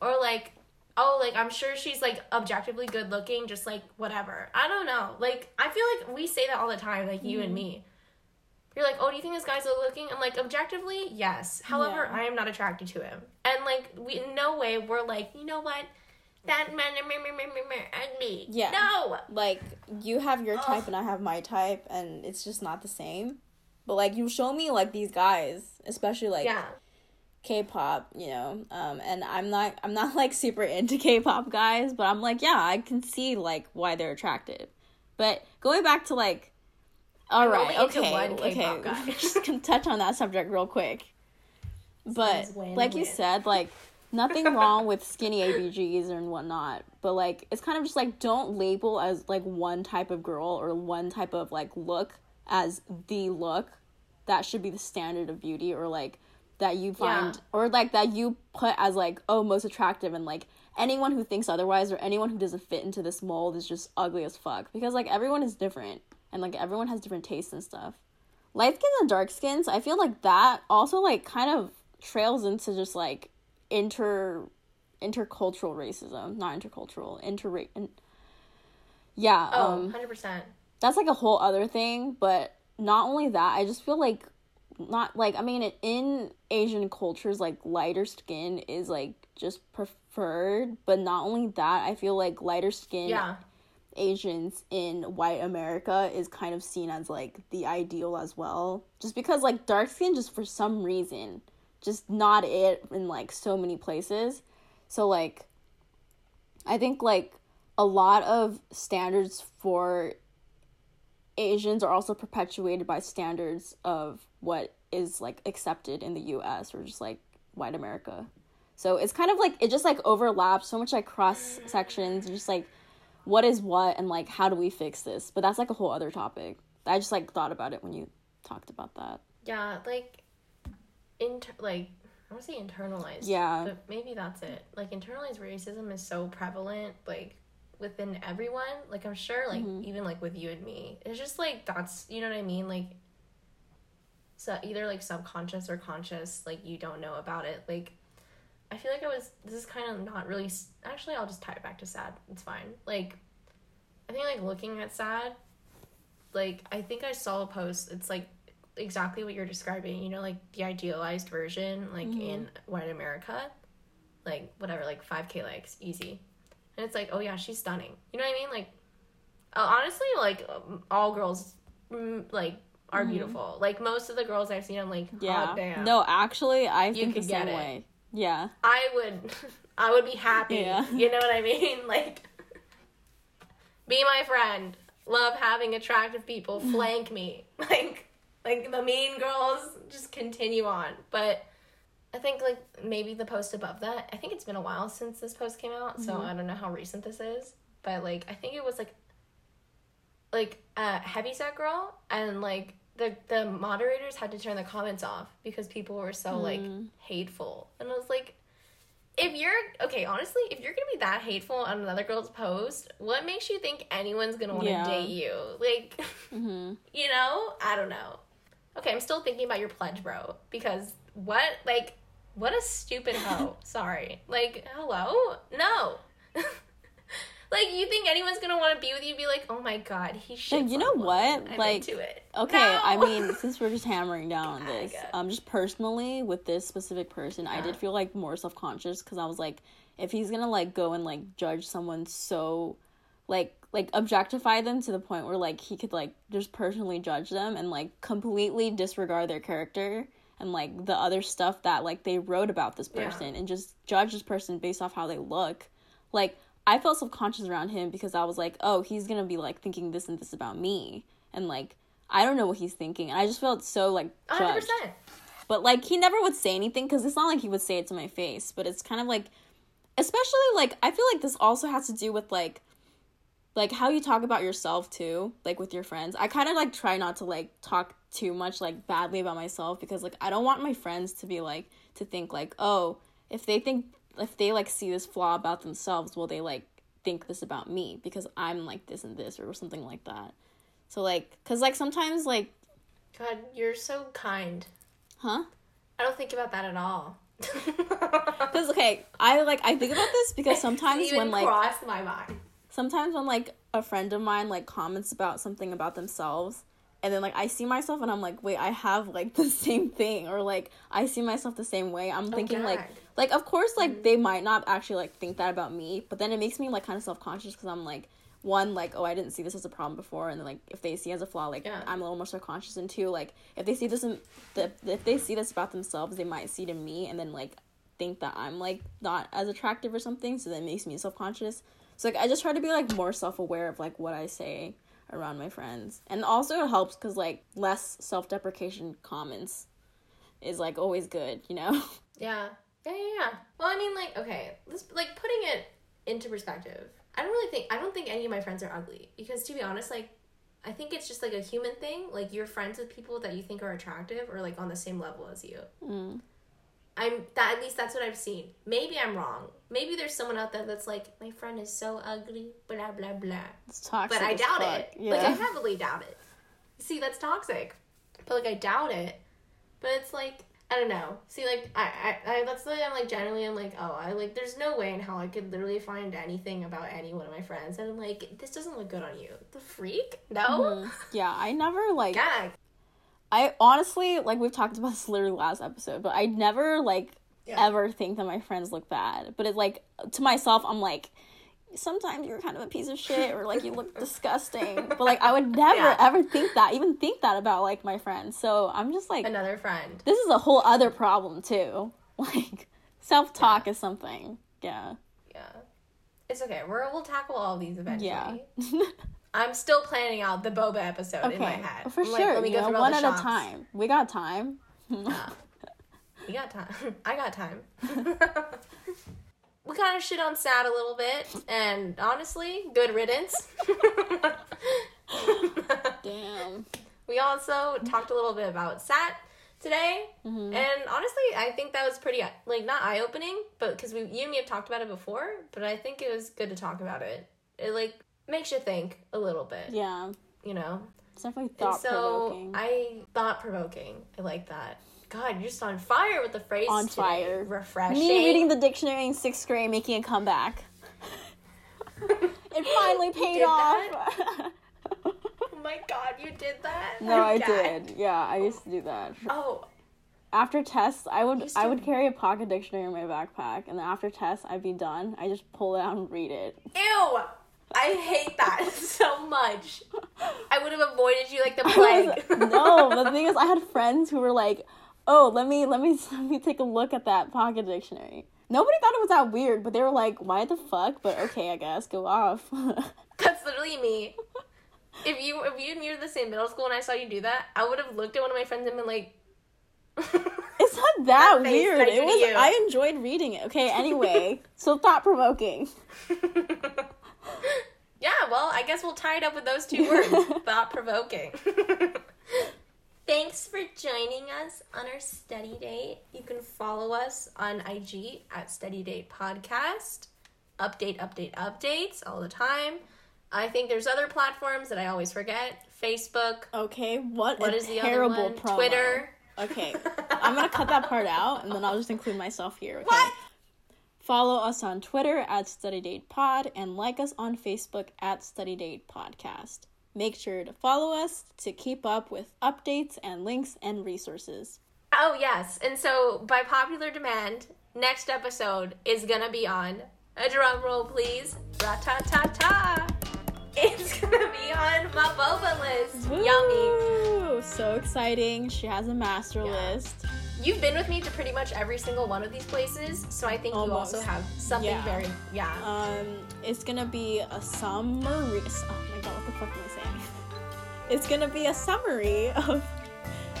or like oh like i'm sure she's like objectively good looking just like whatever. I don't know. Like i feel like we say that all the time like you and mm-hmm. me. You're like oh do you think this guy's good looking? I'm like objectively yes. However Yeah. i am not attracted to him. And like we in no way we're like you know what? That man meh, meh, meh, meh, meh, ugly. Yeah. no. Like you have your type and I have my type and it's just not the same. But like you show me like these guys, especially like yeah K-pop, you know, um, and I'm not I'm not <laughs> like super into K-pop guys, but I'm like, yeah, I can see like why they're attractive. But going back to like, all right, okay, one okay, <laughs> just can touch on that subject real quick. But like you said, like <laughs> nothing wrong with skinny ABGs and whatnot, but like it's kind of just like don't label as like one type of girl or one type of like look as the look that should be the standard of beauty or like that you find Yeah. or like that you put as like oh most attractive and like anyone who thinks otherwise or anyone who doesn't fit into this mold is just ugly as fuck because like everyone is different and like everyone has different tastes and stuff light skins and dark skins i feel like that also like kind of trails into just like inter intercultural racism not intercultural inter in, yeah Oh, um 100%. that's like a whole other thing but not only that i just feel like not like i mean in asian cultures like lighter skin is like just preferred but not only that i feel like lighter skin Yeah. asians in white america is kind of seen as like the ideal as well just because like dark skin just for some reason just not it in like so many places so like i think like a lot of standards for Asians are also perpetuated by standards of what is like accepted in the US or just like white America. So it's kind of like it just like overlaps so much like cross sections, just like what is what and like how do we fix this? But that's like a whole other topic. I just like thought about it when you talked about that. Yeah, like, inter- like, I want to say internalized. Yeah. But maybe that's it. Like, internalized racism is so prevalent, like, within everyone. Like, I'm sure, like, Mm-hmm. even, like, with you and me. It's just, like, that's, you know what I mean? Like, so either, like, subconscious or conscious, like, you don't know about it. Like, I feel like I was, this is kind of not really, actually, I'll just tie it back to sad. It's fine. Like, I think, like, looking at sad, like I think I saw a post. It's like exactly what you're describing. You know, like the idealized version, like in white America, like whatever, like five k likes, easy. And it's like, oh yeah, she's stunning. You know what I mean? Like, uh, honestly, like um, all girls, mm, like are mm-hmm. beautiful. Like most of the girls I've seen, I'm like, oh, Yeah. hot damn. No, actually I think the could get same it. way. Yeah. I would, <laughs> I would be happy. Yeah. <laughs> You know what I mean? <laughs> Like, be my friend. Love having attractive people flank me. Like, like the mean girls just continue on. But I think like maybe the post above that. I think it's been a while since this post came out, so mm-hmm. I don't know how recent this is. But like, I think it was like, like a heavyset girl, and like the the moderators had to turn the comments off because people were so like hmm. hateful, and I was like if you're okay, honestly, if you're gonna be that hateful on another girl's post, what makes you think anyone's gonna want to Yeah. date you? <laughs> Like, mm-hmm. you know, I don't know. Okay, I'm still thinking about your pledge, bro, because what, like, what a stupid hoe. <laughs> Sorry, like, hello, no. <laughs> like, you think anyone's gonna want to be with you? Be like, oh my god, he should. you know what? I'm Like, into it. Okay, No! I mean, since we're just <laughs> hammering down on this, um, just personally with this specific person, I did feel like more self conscious because I was like, if he's gonna like go and like judge someone so, like, like objectify them to the point where like he could like just personally judge them and like completely disregard their character and like the other stuff that like they wrote about this Yeah. person and just judge this person based off how they look, like. I felt subconscious around him because I was like, oh, he's gonna be like thinking this and this about me, and like I don't know what he's thinking. And I just felt so like judged. percent. But like he never would say anything because it's not like he would say it to my face. But it's kind of like, especially like I feel like this also has to do with like, like how you talk about yourself too, like with your friends. I kind of like try not to like talk too much like badly about myself because like I don't want my friends to be like to think like oh if they think if they like see this flaw about themselves will they like think this about me because I'm like this and this or something like that. So like cuz like sometimes like God, you're so kind. huh? I don't think about that at all. <laughs> Cuz okay, I like I think about this because <laughs> sometimes when like crossed my mind. sometimes when like a friend of mine like comments about something about themselves and then like I see myself and I'm like, wait, I have like <laughs> the same thing or like I see myself the same way. I'm oh, thinking like. Like of course like mm-hmm. they might not actually like think that about me, but then it makes me like kind of self-conscious cuz I'm like, one like oh I didn't see this as a problem before, and then like if they see as a flaw, like Yeah. I'm a little more self conscious, and two like if they see this in the if they see this about themselves, they might see it in me, and then like think that I'm like not as attractive or something, so that makes me self conscious. So like I just try to be like more self aware of like what I say around my friends, and also it helps because like less self deprecation comments is like always good, you know. <laughs> Yeah. Yeah, yeah, yeah. Well, I mean, like, okay, let's like putting it into perspective. I don't really think I don't think any of my friends are ugly because to be honest, like, I think it's just like a human thing. Like, you're friends with people that you think are attractive or like on the same level as you. Mm. I'm that at least that's what I've seen. Maybe I'm wrong. Maybe there's someone out there that's like, my friend is so ugly, blah blah blah. It's toxic. But I doubt fuck. it. Yeah. Like I heavily doubt it. See, that's toxic. But like I doubt it. But it's like I don't know. See, like I, I, I that's the I'm like generally I'm like oh I like there's no way in hell I could literally find anything about any one of my friends and I'm like this doesn't look good on you. The freak? No. Mhm. Yeah, I never like. Gag. I honestly like we've talked about this literally last episode, but I never like Yeah. ever think that my friends look bad. But it's like to myself, I'm like, sometimes you're kind of a piece of shit, or like you look <laughs> disgusting. But like I would never Yeah. ever think that, even think that about like my friends. So I'm just like, Another friend. this is a whole other problem too. <laughs> Like self talk is something. Yeah. Yeah. It's okay. We're, we'll tackle all these eventually. Yeah. <laughs> I'm still planning out the boba episode in my head. For I'm like, sure. let me go know, through one at a time. We got time. We got time. I got time. We kind of shit on Sad a little bit, and honestly, good riddance. <laughs> Damn. we also talked a little bit about Sat today, Mm-hmm. and honestly, I think that was pretty like not eye opening, but because we you and me have talked about it before, but I think it was good to talk about it. It like makes you think a little bit, Yeah. you know. It's definitely thought so provoking. I thought provoking. I like that. God, you're just on fire with the phrase. On today. fire. Refreshing. Me reading the dictionary in sixth grade, making a comeback. <laughs> It finally paid off. <laughs> oh my god, you did that? no, I did. Yeah, I used to do that. Oh, After tests, I would I would carry a pocket dictionary in my backpack, and then after tests, I'd be done. I just pull it out and read it. ew! I hate that <laughs> so much. I would have avoided you like the plague. no, the thing is, I had friends who were like, "Oh, let me let me <laughs> let me take a look at that pocket dictionary." Nobody thought it was that weird, but they were like, "Why the fuck?" But okay, I guess go off. <laughs> That's literally me. If you if you and me were the same middle school and I saw you do that, I would have looked at one of my friends and been like, <laughs> It's not that, That weird. It was. you. I enjoyed reading it. Okay. Anyway, so thought provoking. Yeah, well, I guess we'll tie it up with those two words thought provoking. Thanks for joining us on our study date. You can follow us on IG at Study Date Podcast. Update, update, updates all the time. I think there's other platforms that I always forget. Facebook. Okay. What? What is the other one? promo. Twitter. Okay. I'm gonna cut that part out, and then I'll just include myself here. Okay. What? Follow us on Twitter at Study Date Pod and like us on Facebook at Study Date Podcast. Make sure to follow us to keep up with updates and links and resources. Oh, yes. And so, by popular demand, next episode is gonna be on a drum roll, please. Ra ta ta ta. It's <laughs> gonna be on my boba list. Yummy. So exciting. She has a master Yeah. list. You've been with me to pretty much every single one of these places, so I think you also have something Yeah. very yeah. Um, it's gonna be a summary. Oh my god, what the fuck am I saying? <laughs> It's gonna be a summary of.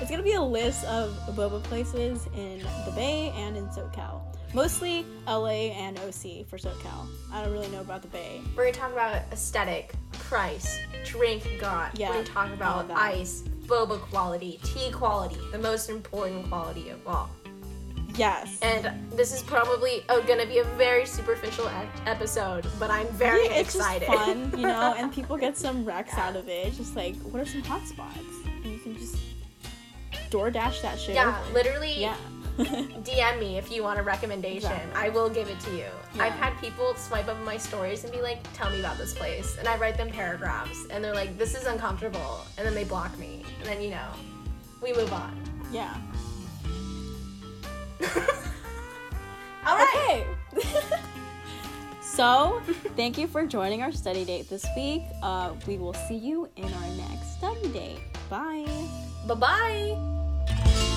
It's gonna be a list of boba places in the Bay and in SoCal. Mostly LA and OC for SoCal. I don't really know about the Bay. We're gonna talk about aesthetic, price, drink got. Yeah, We're gonna talk about ice, boba quality, tea quality, the most important quality of all. Yes. And this is probably oh, gonna be a very superficial e- episode, but I'm very Yeah, it's excited. just fun, you know, <laughs> and people get some recs out of it. It's just like, what are some hot spots? And you can just DoorDash that shit. yeah, over. literally. Yeah. <laughs> DM me if you want a recommendation. Exactly. I will give it to you. Yeah. I've had people swipe up my stories and be like, "Tell me about this place," and I write them paragraphs, and they're like, "This is uncomfortable," and then they block me, and then you know, we move on. yeah. <laughs> All right. Okay. <laughs> So, thank you for joining our study date this week. Uh, we will see you in our next study date. Bye. Bye bye.